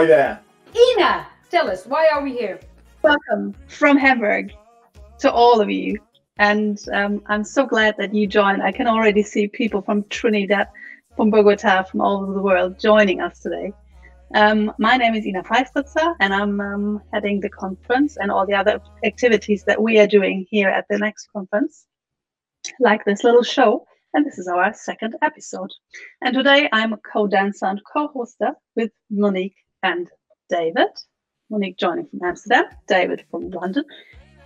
Here, David. Hi there. Ina, tell us, why are we here? Welcome from Hamburg to all of you. And um, I'm so glad that you joined. I can already see people from Trinidad, from Bogota, from all over the world joining us today. Um, my name is Ina Freistritzer, and I'm um, heading the conference and all the other activities that we are doing here at the next conference, like this little show. And this is our second episode. And today I'm a co dancer and co hoster with Monique and David. Monique joining from Amsterdam, David from London.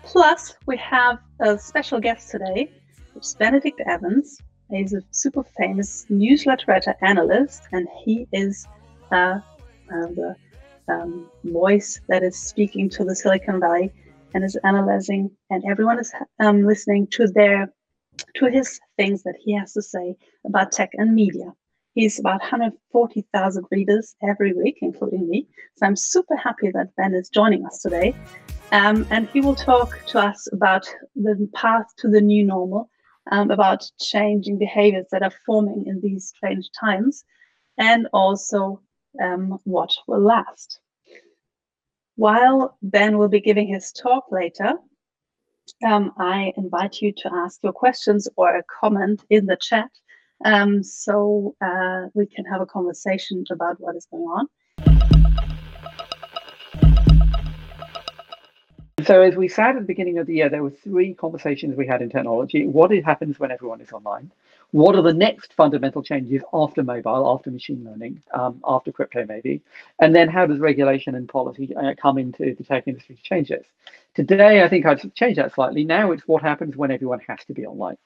Plus, we have a special guest today, which is Benedict Evans. He's a super famous newsletter writer analyst, and he is uh, uh, the um, voice that is speaking to the Silicon Valley and is analyzing, and everyone is um, listening to their to his things that he has to say about tech and media. He's about 140,000 readers every week, including me. So I'm super happy that Ben is joining us today. Um, and he will talk to us about the path to the new normal, um, about changing behaviors that are forming in these strange times, and also um, what will last. While Ben will be giving his talk later, um, I invite you to ask your questions or a comment in the chat um, so uh, we can have a conversation about what is going on. So, as we said at the beginning of the year, there were three conversations we had in technology. What happens when everyone is online? What are the next fundamental changes after mobile, after machine learning, um, after crypto, maybe? And then how does regulation and policy uh, come into the tech industry to change this? Today, I think I've changed that slightly. Now it's what happens when everyone has to be online.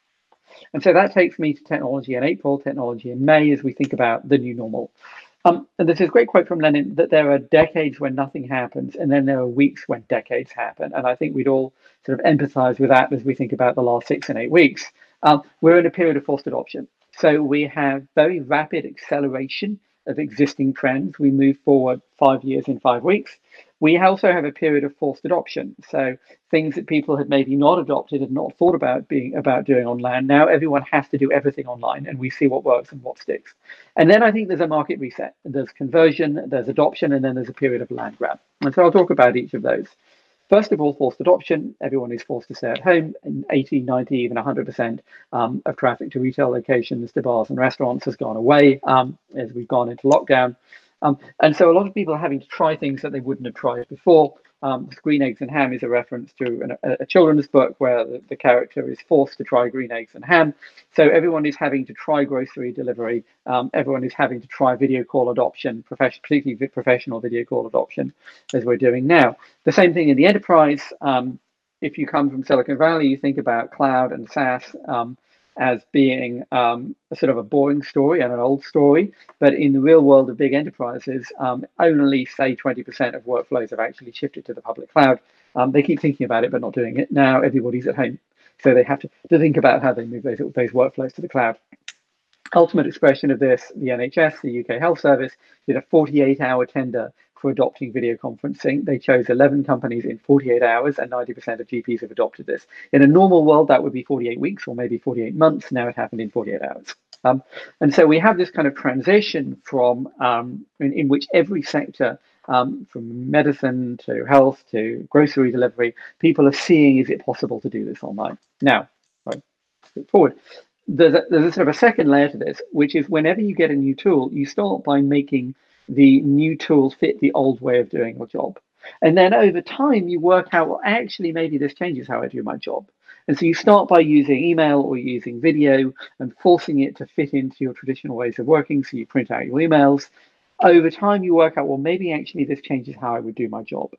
And so that takes me to technology in April, technology in May, as we think about the new normal. Um, and there's a great quote from Lenin that there are decades when nothing happens, and then there are weeks when decades happen. And I think we'd all sort of empathize with that as we think about the last six and eight weeks. Um, we're in a period of forced adoption. So we have very rapid acceleration of existing trends. We move forward five years in five weeks. We also have a period of forced adoption. So things that people had maybe not adopted and not thought about being about doing online, now everyone has to do everything online and we see what works and what sticks. And then I think there's a market reset. There's conversion, there's adoption, and then there's a period of land grab. And so I'll talk about each of those. First of all, forced adoption. Everyone is forced to stay at home, and 80, 90, even 100% um, of traffic to retail locations, to bars and restaurants has gone away um, as we've gone into lockdown. Um, and so a lot of people are having to try things that they wouldn't have tried before. Um, green eggs and ham is a reference to an, a, a, children's book where the, the, character is forced to try green eggs and ham. So everyone is having to try grocery delivery. Um, everyone is having to try video call adoption, particularly professional video call adoption, as we're doing now. The same thing in the enterprise. Um, if you come from Silicon Valley, you think about cloud and SaaS. Um, as being um, a sort of a boring story and an old story. But in the real world of big enterprises, um, only say 20% of workflows have actually shifted to the public cloud. Um, they keep thinking about it, but not doing it. Now everybody's at home. So they have to, to think about how they move those, those workflows to the cloud. Ultimate expression of this, the NHS, the UK Health Service, did a 48 hour tender for adopting video conferencing. They chose 11 companies in 48 hours, and 90% of GPs have adopted this. In a normal world, that would be 48 weeks or maybe 48 months. Now it happened in 48 hours. Um, and so we have this kind of transition from um, in, in, which every sector, um, from medicine to health to grocery delivery, people are seeing is it possible to do this online? Now, right, forward. There's a, there's a sort of a second layer to this, which is whenever you get a new tool, you start by making the new tools fit the old way of doing your job. And then over time, you work out, well, actually, maybe this changes how I do my job. And so you start by using email or using video and forcing it to fit into your traditional ways of working. So you print out your emails. Over time, you work out, well, maybe actually this changes how I would do my job.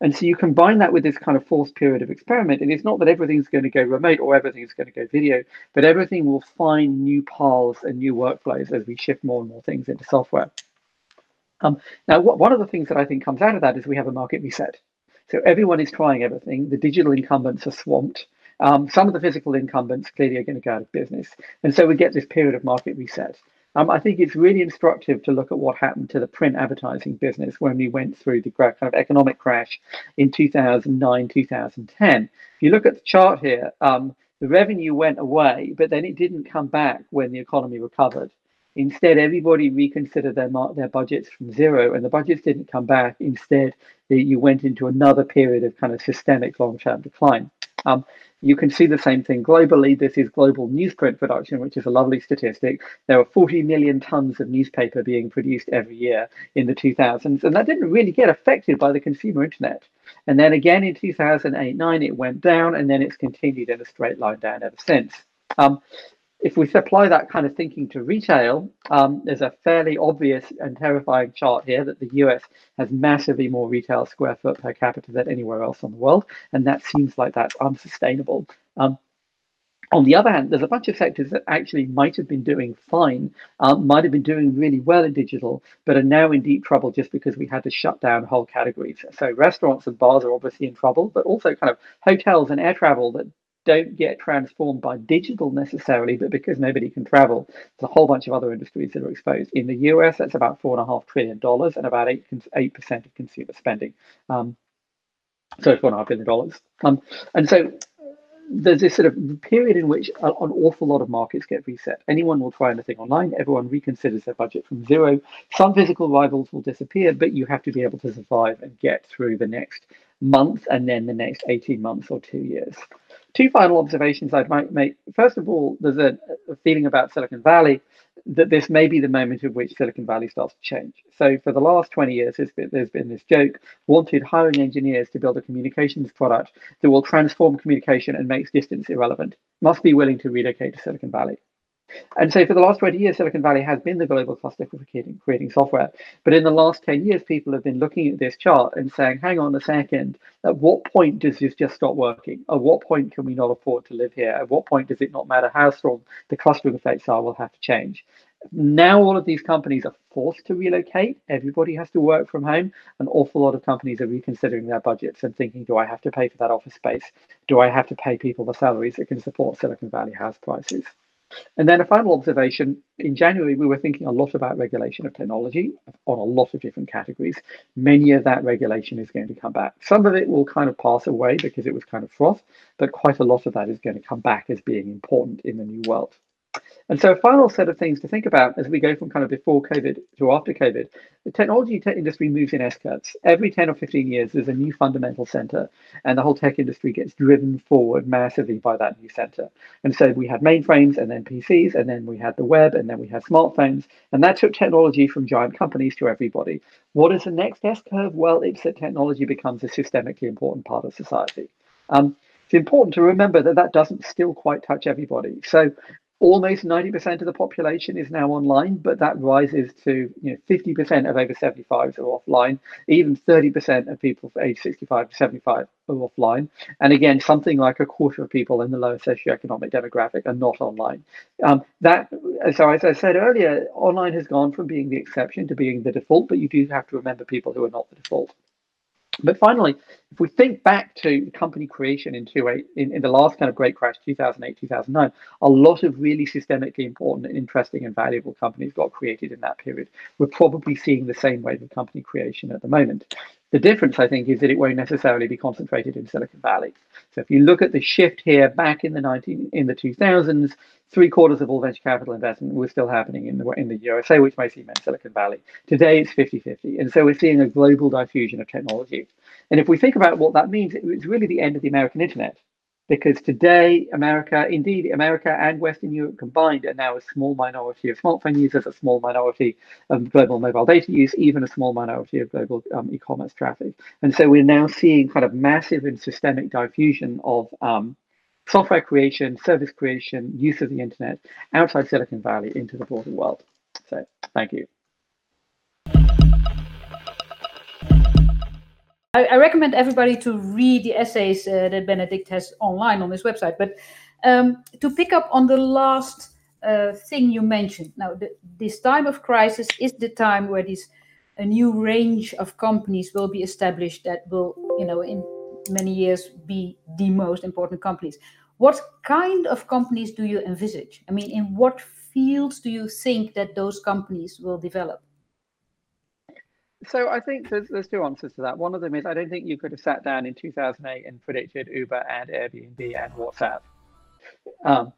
And so you combine that with this kind of forced period of experiment. And it's not that everything's going to go remote or everything's going to go video, but everything will find new paths and new workflows as we shift more and more things into software. Um, now, one of the things that I think comes out of that is we have a market reset. So everyone is trying everything. The digital incumbents are swamped. Um, some of the physical incumbents clearly are going to go out of business. And so we get this period of market reset. Um, I think it's really instructive to look at what happened to the print advertising business when we went through the kind of economic crash in 2009, 2010. If you look at the chart here, um, the revenue went away, but then it didn't come back when the economy recovered. Instead, everybody reconsidered their their budgets from zero, and the budgets didn't come back. Instead, you went into another period of kind of systemic long-term decline. Um, you can see the same thing globally. This is global newsprint production, which is a lovely statistic. There were 40 million tons of newspaper being produced every year in the 2000s, and that didn't really get affected by the consumer internet. And then again in 2008 9, it went down, and then it's continued in a straight line down ever since. Um, if we apply that kind of thinking to retail, um, there's a fairly obvious and terrifying chart here that the US has massively more retail square foot per capita than anywhere else in the world, and that seems like that's unsustainable. Um, on the other hand, there's a bunch of sectors that actually might have been doing fine, um, might have been doing really well in digital, but are now in deep trouble just because we had to shut down whole categories. So restaurants and bars are obviously in trouble, but also kind of hotels and air travel that don't get transformed by digital necessarily, but because nobody can travel, there's a whole bunch of other industries that are exposed. In the US, that's about four and a half trillion dollars and about eight eight percent of consumer spending. Um, so four and a half billion dollars. Um, and so there's this sort of period in which an awful lot of markets get reset. Anyone will try anything online. Everyone reconsiders their budget from zero. Some physical rivals will disappear, but you have to be able to survive and get through the next month and then the next 18 months or two years two final observations I'd might make. First of all, there's a, a, feeling about Silicon Valley that this may be the moment at which Silicon Valley starts to change. So for the last 20 years, there's been, there's been this joke, wanted hiring engineers to build a communications product that will transform communication and makes distance irrelevant. Must be willing to relocate to Silicon Valley. And so for the last 20 years, Silicon Valley has been the global cluster for creating, creating software. But in the last 10 years, people have been looking at this chart and saying, hang on a second, at what point does this just stop working? At what point can we not afford to live here? At what point does it not matter how strong the clustering effects are, we'll have to change. Now all of these companies are forced to relocate. Everybody has to work from home. An awful lot of companies are reconsidering their budgets and thinking, do I have to pay for that office space? Do I have to pay people the salaries that can support Silicon Valley house prices? And then a final observation in January, we were thinking a lot about regulation of technology on a lot of different categories. Many of that regulation is going to come back. Some of it will kind of pass away because it was kind of froth, but quite a lot of that is going to come back as being important in the new world. And so, a final set of things to think about as we go from kind of before COVID to after COVID, the technology tech industry moves in S curves. Every 10 or 15 years, there's a new fundamental center, and the whole tech industry gets driven forward massively by that new center. And so, we had mainframes and then PCs, and then we had the web, and then we had smartphones, and that took technology from giant companies to everybody. What is the next S curve? Well, it's that technology becomes a systemically important part of society. Um, it's important to remember that that doesn't still quite touch everybody. So almost 90% of the population is now online, but that rises to you know 50% of over 75s are offline. Even 30% of people for age 65 to 75 are offline. And again, something like a quarter of people in the lower socioeconomic demographic are not online. Um, that so as I said earlier, online has gone from being the exception to being the default, but you do have to remember people who are not the default. But finally, if we think back to company creation in, two, eight, in, in the last kind of great crash, 2008, 2009, a lot of really systemically important interesting and valuable companies got created in that period. We're probably seeing the same wave of company creation at the moment. The difference, I think, is that it won't necessarily be concentrated in Silicon Valley. So if you look at the shift here back in the 19 in the 2000s, three quarters of all venture capital investment was still happening in the in the USA, which mostly meant Silicon Valley. Today it's 50-50. And so we're seeing a global diffusion of technology. And if we think about what that means, it's really the end of the American internet because today America, indeed America and Western Europe combined, are now a small minority of smartphone users, a small minority of global mobile data use, even a small minority of global um, e-commerce traffic. And so we're now seeing kind of massive and systemic diffusion of um, software creation, service creation, use of the internet outside Silicon Valley into the broader world. So thank you. I, I, recommend everybody to read the essays uh, that Benedict has online on his website. But um, to pick up on the last uh, thing you mentioned, now the, this time of crisis is the time where this a new range of companies will be established that will, you know, in many years be the most important companies. What kind of companies do you envisage? I mean, in what fields do you think that those companies will develop? So I think there's, there's two answers to that. One of them is I don't think you could have sat down in 2008 and predicted Uber and Airbnb and WhatsApp. Um,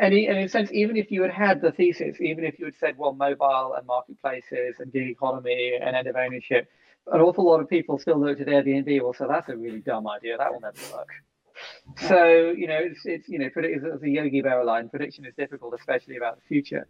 and, in a sense, even if you had had the thesis, even if you had said, well, mobile and marketplaces and gig economy and end of ownership, an awful lot of people still looked at Airbnb. Well, so that's a really dumb idea. That will never work. So you know, it's it's you know, it's a Yogi Berra line. Prediction is difficult, especially about the future.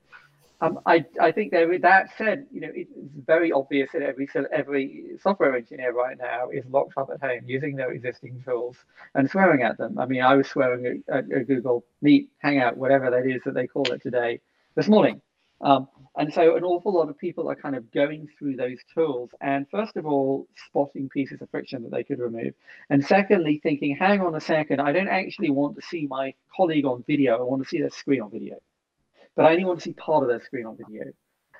Um, I, I think there, that said, you know, it's very obvious that every every software engineer right now is locked up at home using their existing tools and swearing at them. I mean, I was swearing at, at Google Meet, Hangout, whatever that is that they call it today, this morning. Um, and so an awful lot of people are kind of going through those tools and first of all, spotting pieces of friction that they could remove. And secondly, thinking, hang on a second, I don't actually want to see my colleague on video. I want to see their screen on video but I only want to see part of their screen on video.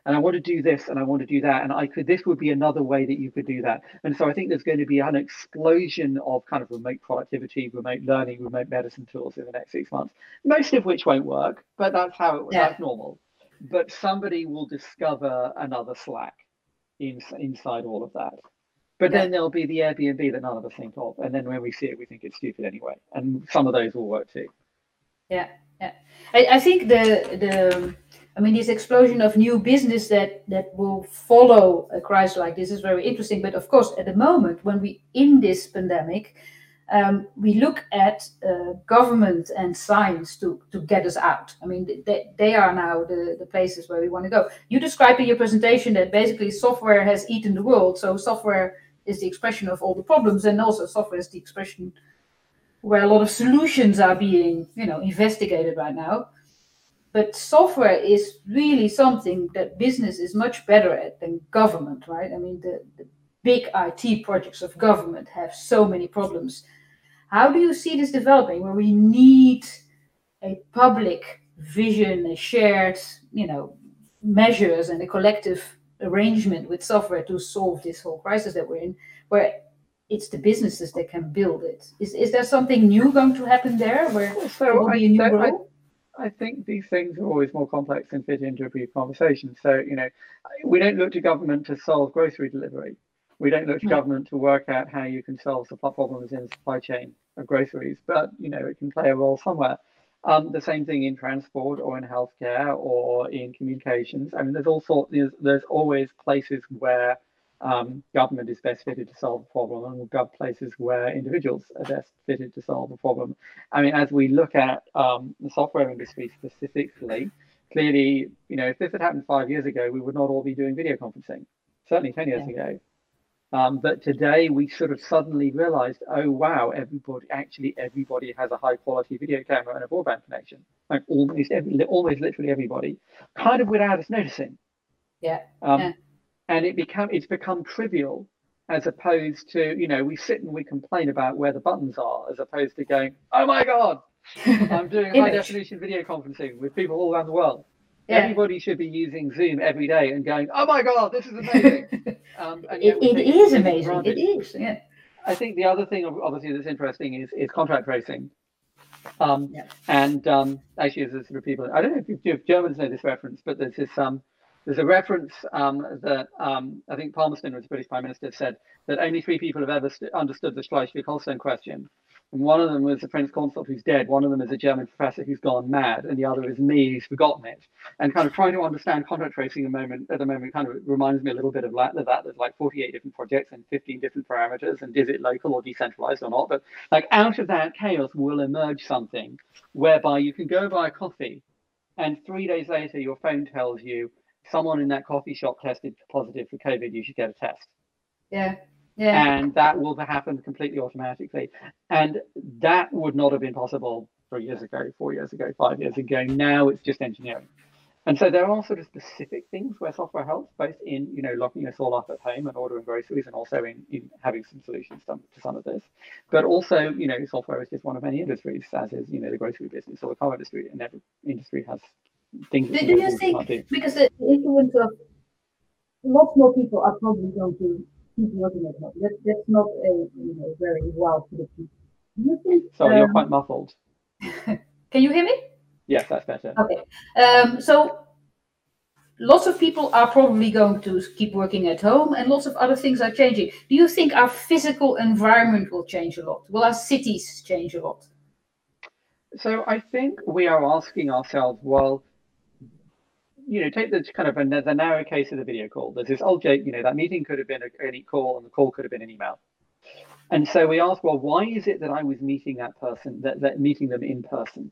And I want to do this and I want to do that. And I could this would be another way that you could do that. And so I think there's going to be an explosion of kind of remote productivity, remote learning, remote medicine tools in the next six months, most of which won't work, but that's how it, yeah. that's normal. But somebody will discover another Slack in, inside all of that. But yeah. then there'll be the Airbnb that none of us think of. And then when we see it, we think it's stupid anyway. And some of those will work too. Yeah yeah. I, I think the the I mean this explosion of new business that that will follow a crisis like this is very interesting. But of course, at the moment when we in this pandemic, um, we look at uh, government and science to, to get us out. I mean, they, they are now the, the places where we want to go. You described in your presentation that basically software has eaten the world. So software is the expression of all the problems, and also software is the expression where a lot of solutions are being, you know, investigated right now. But software is really something that business is much better at than government, right? I mean, the, the big IT projects of government have so many problems. How do you see this developing where we need a public vision, a shared, you know, measures and a collective arrangement with software to solve this whole crisis that we're in, where it's the businesses that can build it. Is is there something new going to happen there where so there will be a new role? I, I think these things are always more complex and fit into a brief conversation. So, you know, we don't look to government to solve grocery delivery. We don't look to no. government to work out how you can solve supply problems in the supply chain of groceries, but you know, it can play a role somewhere. Um, the same thing in transport or in healthcare or in communications. I mean, there's all sorts. There's, there's always places where um, government is best fitted to solve the problem and we'll go places where individuals are best fitted to solve the problem. I mean, as we look at um, the software industry specifically, clearly, you know, if this had happened five years ago, we would not all be doing video conferencing, certainly 10 years yeah. ago. Um, but today we sort of suddenly realized, oh wow, everybody actually everybody has a high quality video camera and a broadband connection. Like almost every, almost literally everybody, kind of without us noticing. Yeah. Um, yeah and it become it's become trivial as opposed to you know we sit and we complain about where the buttons are as opposed to going oh my god i'm doing high definition video conferencing with people all around the world. Yeah. everybody should be using zoom every day and going oh my god this is amazing. Um, it, it is amazing. It is yeah. I think the other thing obviously that's interesting is, is contract tracing. Um, yeah. and um, actually as a sort of people i don't know if, if germans know this reference but there's this um, there's a reference um, that um, I think Palmerston, was British Prime Minister, said that only three people have ever st- understood the Schleswig-Holstein question. And one of them was the French consul who's dead. One of them is a German professor who's gone mad, and the other is me who's forgotten it. And kind of trying to understand contract tracing at the moment, at the moment, kind of reminds me a little bit of that. There's like 48 different projects and 15 different parameters, and is it local or decentralized or not? But like out of that chaos will emerge something whereby you can go buy a coffee, and three days later your phone tells you someone in that coffee shop tested positive for COVID, you should get a test. Yeah. Yeah. And that will happen completely automatically. And that would not have been possible three years ago, four years ago, five years ago. Now it's just engineering. And so there are sort of specific things where software helps, both in you know locking us all up at home and ordering groceries, and also in, in having some solutions to, to some of this. But also, you know, software is just one of many industries, as is you know the grocery business or the car industry, and every industry has things. Do, do you think because the influence of lots more people are probably going to keep working at home? That, that's not a you know very well prediction. Do you think? Sorry, um, you're quite muffled. can you hear me? Yes, that's better. Okay. Um, so lots of people are probably going to keep working at home and lots of other things are changing. Do you think our physical environment will change a lot? Will our cities change a lot? So I think we are asking ourselves, well, you know, take the kind of a, the narrow case of the video call. There's this oh, old joke, you know, that meeting could have been a, call and the call could have been an email. And so we ask, well, why is it that I was meeting that person, that, that meeting them in person?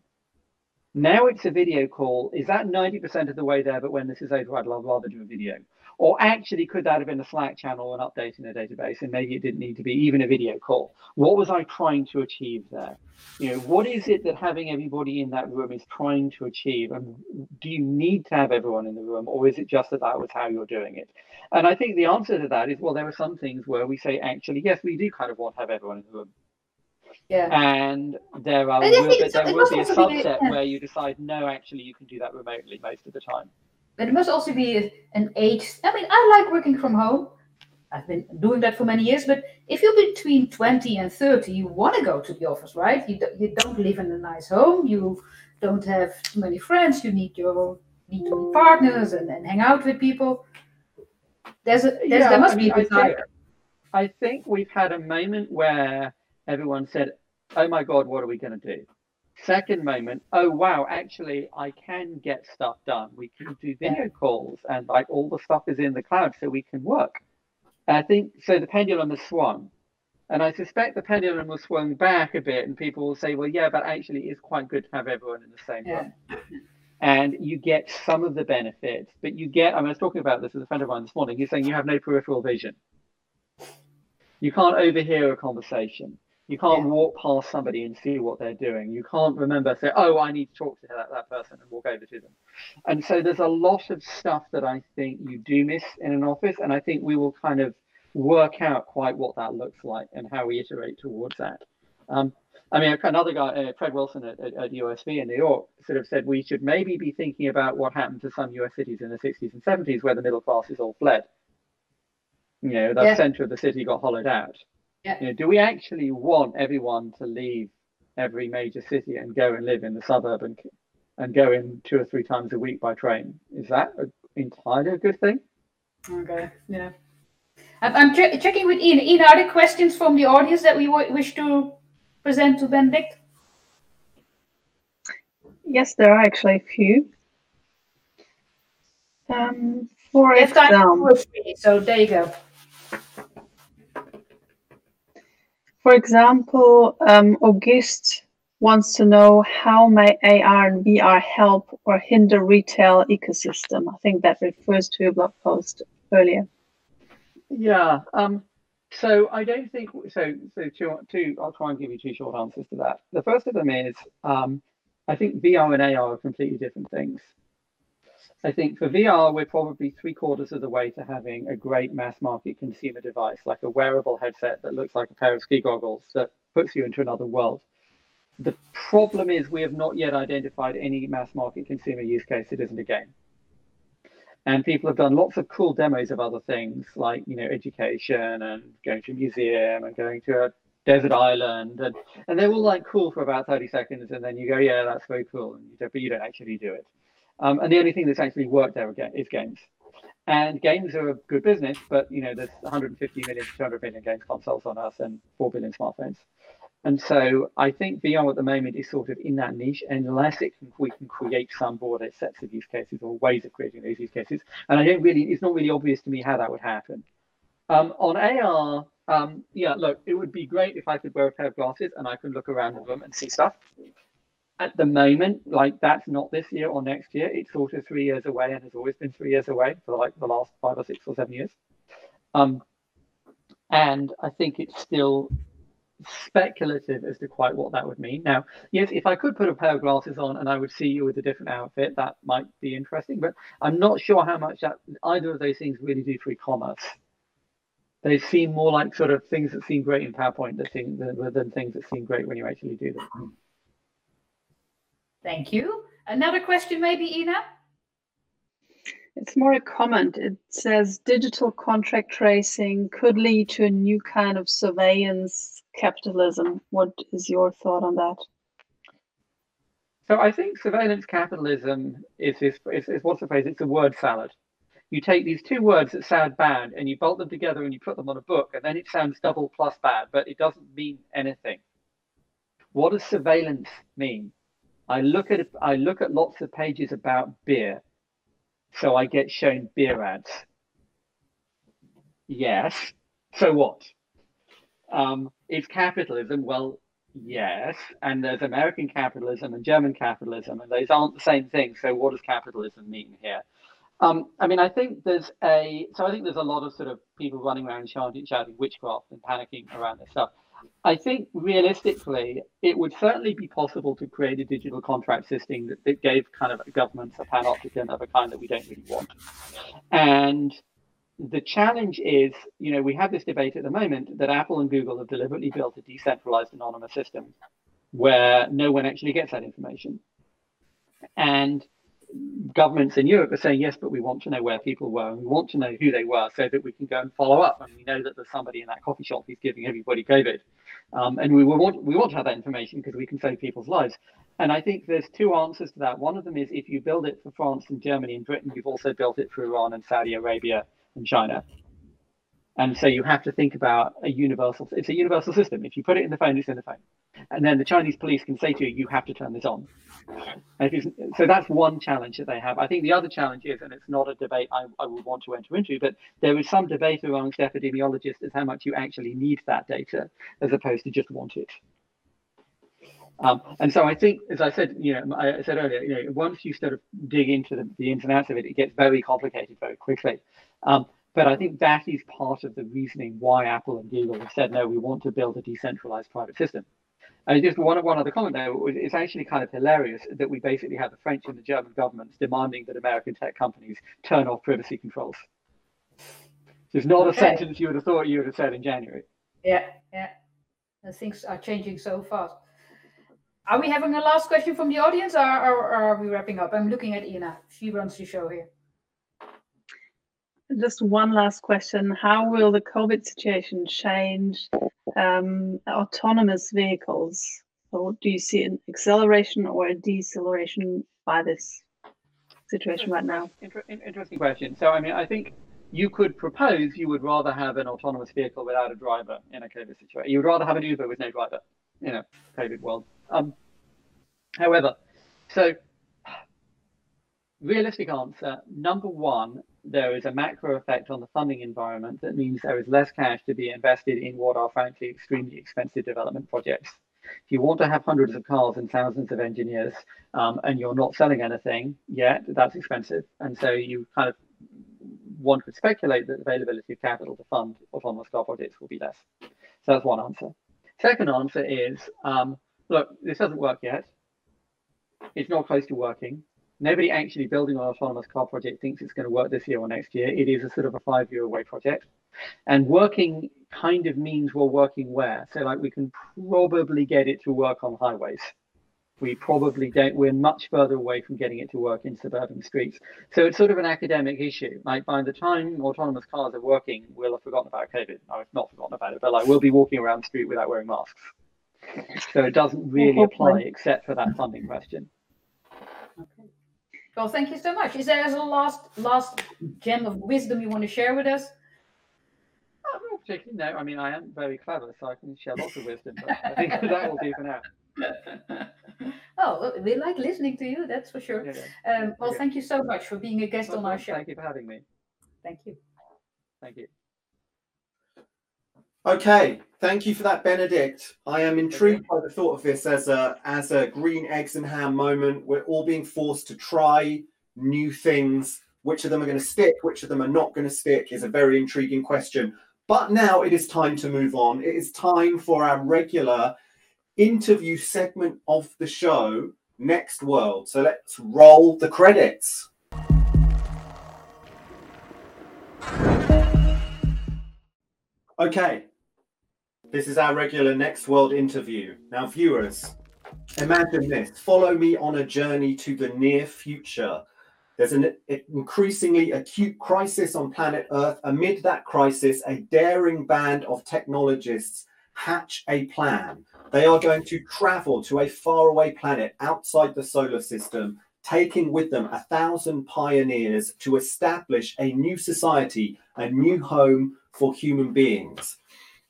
Now it's a video call. Is that 90% of the way there? But when this is over, I'd rather do a video. Or actually, could that have been a Slack channel, an update in a database, and maybe it didn't need to be even a video call? What was I trying to achieve there? You know, what is it that having everybody in that room is trying to achieve? And do you need to have everyone in the room, or is it just that that was how you're doing it? And I think the answer to that is, well, there are some things where we say, actually, yes, we do kind of want to have everyone in the room. Yeah. And there are will, but there will be a subset where you decide, no, actually, you can do that remotely most of the time. But it must also be an age. I mean, I like working from home. I've been doing that for many years. But if you're between 20 and 30, you want to go to the office, right? You, do, you don't live in a nice home. You don't have too many friends. You need your need to meet partners and, and hang out with people. There's a there's, yeah, there must I mean, be a desire. I think, I think we've had a moment where everyone said, "Oh my God, what are we going to do?" Second moment, oh wow, actually I can get stuff done. We can do video calls and like all the stuff is in the cloud so we can work. I think so the pendulum has swung. And I suspect the pendulum will swing back a bit and people will say, well, yeah, but actually it's quite good to have everyone in the same yeah. room. And you get some of the benefits, but you get, I, mean, I was talking about this with a friend of mine this morning. He's saying you have no peripheral vision. You can't overhear a conversation. You can't yeah. walk past somebody and see what they're doing. You can't remember, say, oh, I need to talk to that, that person and walk over to them. And so there's a lot of stuff that I think you do miss in an office. And I think we will kind of work out quite what that looks like and how we iterate towards that. Um, I mean, another guy, uh, Fred Wilson at, at, at, USV in New York, sort of said we should maybe be thinking about what happened to some US cities in the 60s and 70s where the middle classes all fled. You know, the yeah. center of the city got hollowed out. Yeah. You know, do we actually want everyone to leave every major city and go and live in the suburb and, and go in two or three times a week by train? Is that a, entirely a good thing? Okay, yeah. I'm ch- checking with Ina. Ina, are there questions from the audience that we w- wish to present to Benedict? Yes, there are actually a few. Um, for example, so there you go. For example, um, Auguste wants to know how may AR and VR help or hinder retail ecosystem. I think that refers to a blog post earlier. Yeah. Um, so I don't think so. So two, two. I'll try and give you two short answers to that. The first of them is um, I think VR and AR are completely different things. I think for VR, we're probably three quarters of the way to having a great mass market consumer device, like a wearable headset that looks like a pair of ski goggles that puts you into another world. The problem is we have not yet identified any mass market consumer use case that isn't a game. And people have done lots of cool demos of other things like, you know, education and going to a museum and going to a desert island. And, and they're all like cool for about 30 seconds. And then you go, yeah, that's very cool. And you but you don't actually do it. Um, and the only thing that's actually worked there is games. And games are a good business, but you know, there's 150 million, 200 million games consoles on Earth and 4 billion smartphones. And so I think VR at the moment is sort of in that niche, unless it can, we can create some broader sets of use cases or ways of creating those use cases. And I don't really, it's not really obvious to me how that would happen. Um, on AR, um, yeah, look, it would be great if I could wear a pair of glasses and I could look around the room and see stuff at the moment, like that's not this year or next year. It's sort of three years away and has always been three years away for like the last five or six or seven years. Um, and I think it's still speculative as to quite what that would mean. Now, yes, if I could put a pair of glasses on and I would see you with a different outfit, that might be interesting. But I'm not sure how much that either of those things really do for e-commerce. They seem more like sort of things that seem great in PowerPoint than, than things that seem great when you actually do them. Thank you. Another question, maybe, Ina? It's more a comment. It says digital contract tracing could lead to a new kind of surveillance capitalism. What is your thought on that? So I think surveillance capitalism is, is, is, is what's the phrase? It's a word salad. You take these two words that sound bad and you bolt them together and you put them on a book, and then it sounds double plus bad, but it doesn't mean anything. What does surveillance mean? I look at I look at lots of pages about beer, so I get shown beer ads. Yes. So what? Um, it's capitalism. Well, yes. And there's American capitalism and German capitalism, and those aren't the same thing. So what does capitalism mean here? Um, I mean, I think there's a so I think there's a lot of sort of people running around shouting, shouting witchcraft and panicking around this stuff. I think realistically, it would certainly be possible to create a digital contract system that, that gave kind of governments a panopticon of a kind that we don't really want. And the challenge is, you know, we have this debate at the moment that Apple and Google have deliberately built a decentralized anonymous system where no one actually gets that information. And governments in Europe are saying, yes, but we want to know where people were and we want to know who they were so that we can go and follow up. And we know that there's somebody in that coffee shop who's giving everybody COVID. Um, and we want, we want to have that information because we can save people's lives. And I think there's two answers to that. One of them is if you build it for France and Germany and Britain, you've also built it for Iran and Saudi Arabia and China. And so you have to think about a universal, it's a universal system. If you put it in the phone, it's in the phone. And then the Chinese police can say to you, you have to turn this on. so that's one challenge that they have. I think the other challenge is, and it's not a debate I, I would want to enter into, but there is some debate amongst epidemiologists as how much you actually need that data as opposed to just want it. Um, and so I think, as I said, you know, I said earlier, you know, once you sort of dig into the, the ins and outs of it, it gets very complicated very quickly. Um, but I think that is part of the reasoning why Apple and Google have said, no, we want to build a decentralized private system. And just one, one other comment there, it's actually kind of hilarious that we basically have the French and the German governments demanding that American tech companies turn off privacy controls. It's not okay. a sentence you would have thought you would have said in January. Yeah, yeah. And things are changing so fast. Are we having a last question from the audience or, or, or are we wrapping up? I'm looking at Ina. She runs the show here. Just one last question. How will the COVID situation change um, autonomous vehicles? So do you see an acceleration or a deceleration by this situation right now? Interesting question. So, I mean, I think you could propose you would rather have an autonomous vehicle without a driver in a COVID situation. You would rather have an Uber with no driver in a COVID world. Um, however, so realistic answer number one, there is a macro effect on the funding environment that means there is less cash to be invested in what are frankly extremely expensive development projects. If you want to have hundreds of cars and thousands of engineers um, and you're not selling anything yet, that's expensive. And so you kind of one could speculate that availability of capital to fund autonomous car projects will be less. So that's one answer. Second answer is um, look, this doesn't work yet. It's not close to working nobody actually building an autonomous car project thinks it's going to work this year or next year. It is a sort of a five year away project. And working kind of means we're working where? So, like, we can probably get it to work on highways. We probably don't, we're much further away from getting it to work in suburban streets. So, it's sort of an academic issue. Like, by the time autonomous cars are working, we'll have forgotten about COVID. I've not forgotten about it, but like, we'll be walking around the street without wearing masks. So, it doesn't really apply except for that funding question. Well, thank you so much. Is there a last last gem of wisdom you want to share with us? Oh, not particularly. No, I mean I am very clever, so I can share lots of wisdom. But I think that will do for now. oh, we like listening to you. That's for sure. Yeah, yeah. Um, well, okay. thank you so much for being a guest well, on our show. Thank you for having me. Thank you. Thank you. Okay, thank you for that, Benedict. I am intrigued by the thought of this as a as a green eggs and ham moment. We're all being forced to try new things. Which of them are going to stick? Which of them are not going to stick? Is a very intriguing question. But now it is time to move on. It is time for our regular interview segment of the show, Next World. So let's roll the credits. Okay, this is our regular Next World interview. Now, viewers, imagine this follow me on a journey to the near future. There's an increasingly acute crisis on planet Earth. Amid that crisis, a daring band of technologists hatch a plan. They are going to travel to a faraway planet outside the solar system, taking with them a thousand pioneers to establish a new society, a new home for human beings.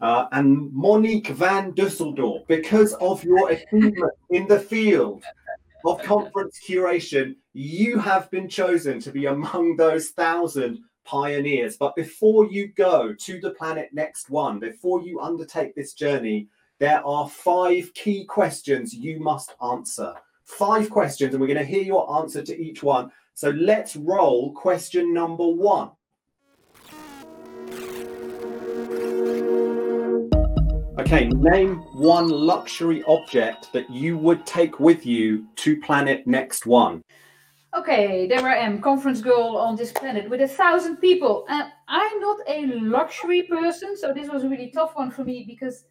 Uh, and Monique van Dusseldorp, because of your achievement in the field, of conference curation, you have been chosen to be among those thousand pioneers. But before you go to the planet next one, before you undertake this journey, there are five key questions you must answer. Five questions, and we're going to hear your answer to each one. So let's roll question number one. Okay, name one luxury object that you would take with you to planet next one. Okay, there I am, conference girl on this planet with a thousand people. And I'm not a luxury person, so this was a really tough one for me because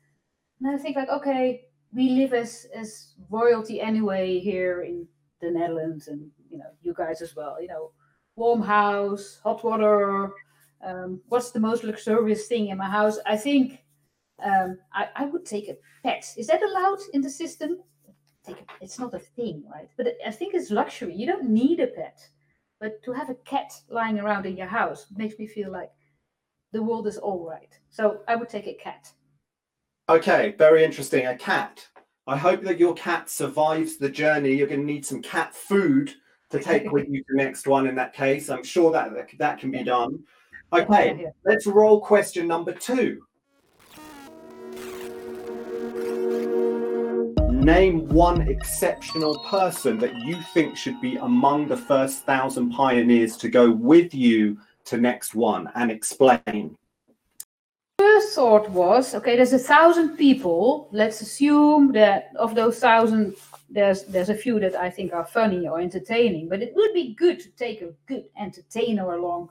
I think like, okay, we live as as royalty anyway here in the Netherlands, and you know, you guys as well. You know, warm house, hot water. Um, what's the most luxurious thing in my house? I think um, I, I would take a pet. Is that allowed in the system? Take a, it's not a thing, right? But I think it's luxury. You don't need a pet, but to have a cat lying around in your house makes me feel like the world is all right. So I would take a cat. Okay, very interesting. A cat. I hope that your cat survives the journey. You're going to need some cat food to take with you to the next one. In that case, I'm sure that that can be done. Okay, let's roll question number two. Name one exceptional person that you think should be among the first thousand pioneers to go with you to next one and explain. First thought was okay, there's a thousand people. Let's assume that of those thousand, there's there's a few that I think are funny or entertaining, but it would be good to take a good entertainer along.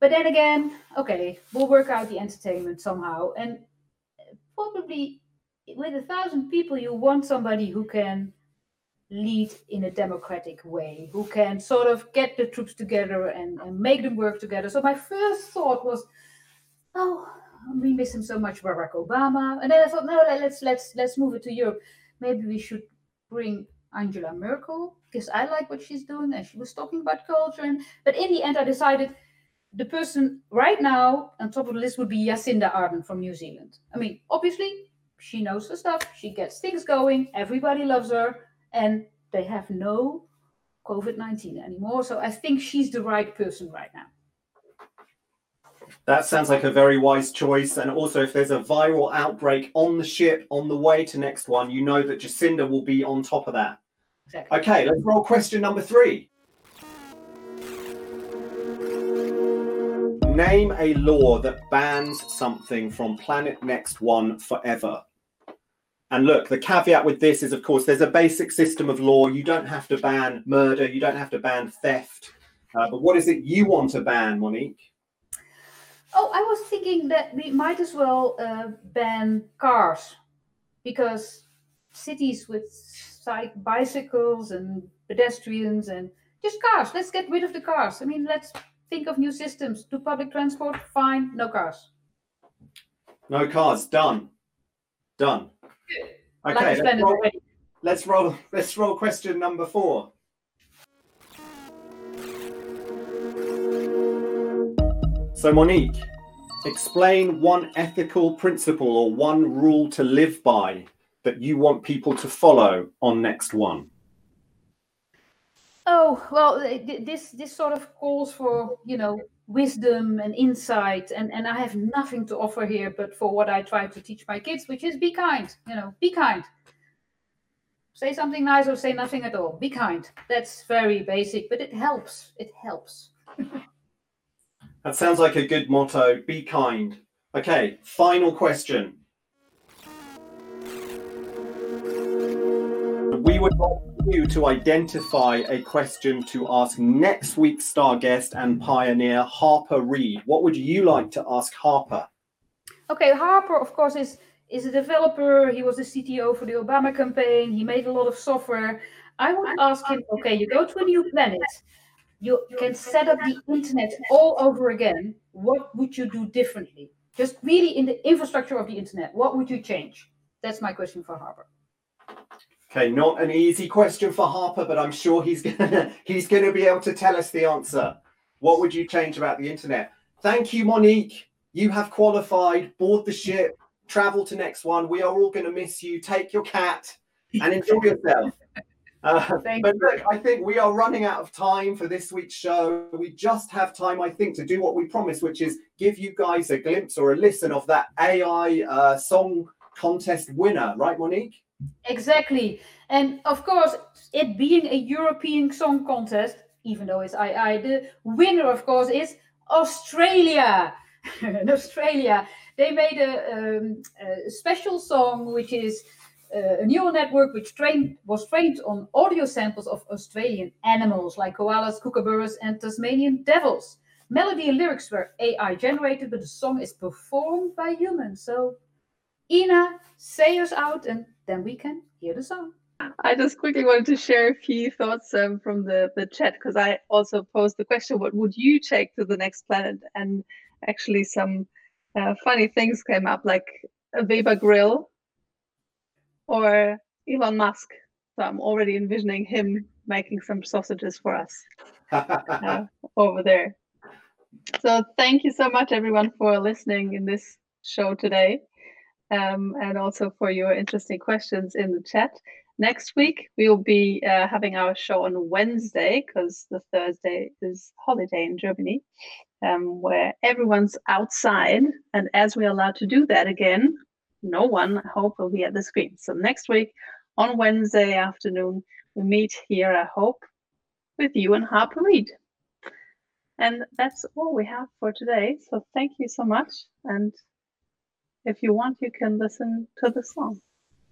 But then again, okay, we'll work out the entertainment somehow. And probably with a thousand people, you want somebody who can lead in a democratic way, who can sort of get the troops together and, and make them work together. So my first thought was, oh, we miss him so much, Barack Obama. And then I thought, no, let's let's let's move it to Europe. Maybe we should bring Angela Merkel because I like what she's doing and she was talking about culture. And, but in the end, I decided the person right now on top of the list would be Jacinda Ardern from New Zealand. I mean, obviously, she knows her stuff. She gets things going. Everybody loves her. And they have no COVID 19 anymore. So I think she's the right person right now. That sounds like a very wise choice. And also, if there's a viral outbreak on the ship on the way to next one, you know that Jacinda will be on top of that. Exactly. Okay, let's roll question number three. Name a law that bans something from Planet Next One forever. And look, the caveat with this is, of course, there's a basic system of law. You don't have to ban murder, you don't have to ban theft. Uh, but what is it you want to ban, Monique? Oh, I was thinking that we might as well uh, ban cars because cities with bicycles and pedestrians and just cars. Let's get rid of the cars. I mean, let's think of new systems. Do public transport? Fine. No cars. No cars. Done. Done. Okay, let's roll, let's roll. Let's roll. Question number four. So, Monique, explain one ethical principle or one rule to live by that you want people to follow on next one. Oh well, this this sort of calls for you know wisdom and insight and and i have nothing to offer here but for what i try to teach my kids which is be kind you know be kind. Say something nice or say nothing at all. Be kind. That's very basic but it helps. It helps. That sounds like a good motto be kind. Okay final question. We would you to identify a question to ask next week's star guest and pioneer, Harper Reed. What would you like to ask Harper? Okay, Harper, of course, is is a developer. He was the CTO for the Obama campaign. He made a lot of software. I would ask him, okay, you go to a new planet, you can set up the internet all over again. What would you do differently? Just really in the infrastructure of the internet, what would you change? That's my question for Harper. Okay, not an easy question for Harper, but I'm sure he's gonna he's gonna be able to tell us the answer. What would you change about the internet? Thank you, Monique. You have qualified, board the ship, travel to next one. We are all gonna miss you. Take your cat and enjoy yourself. Uh, but look, I think we are running out of time for this week's show. We just have time, I think, to do what we promised, which is give you guys a glimpse or a listen of that AI uh, song contest winner, right, Monique? Exactly. And of course, it being a European song contest, even though it's AI, the winner, of course, is Australia. In Australia, they made a, um, a special song, which is uh, a neural network which trained was trained on audio samples of Australian animals like koalas, kookaburras, and Tasmanian devils. Melody and lyrics were AI generated, but the song is performed by humans. So, Ina, say us out, and then we can hear the song. I just quickly wanted to share a few thoughts um, from the, the chat because I also posed the question, what would you take to the next planet? And actually some uh, funny things came up like a Weber grill or Elon Musk. So I'm already envisioning him making some sausages for us uh, over there. So thank you so much, everyone, for listening in this show today, um, and also for your interesting questions in the chat. Next week we will be uh, having our show on Wednesday because the Thursday is holiday in Germany, um, where everyone's outside, and as we're allowed to do that again, no one, I hope, will be at the screen. So next week on Wednesday afternoon, we meet here, I hope, with you and Harper Reed. And that's all we have for today. So thank you so much. And if you want, you can listen to the song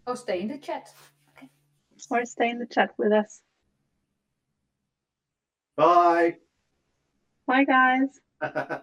Or stay in the chat. Okay. or stay in the chat with us. Bye. Bye, guys.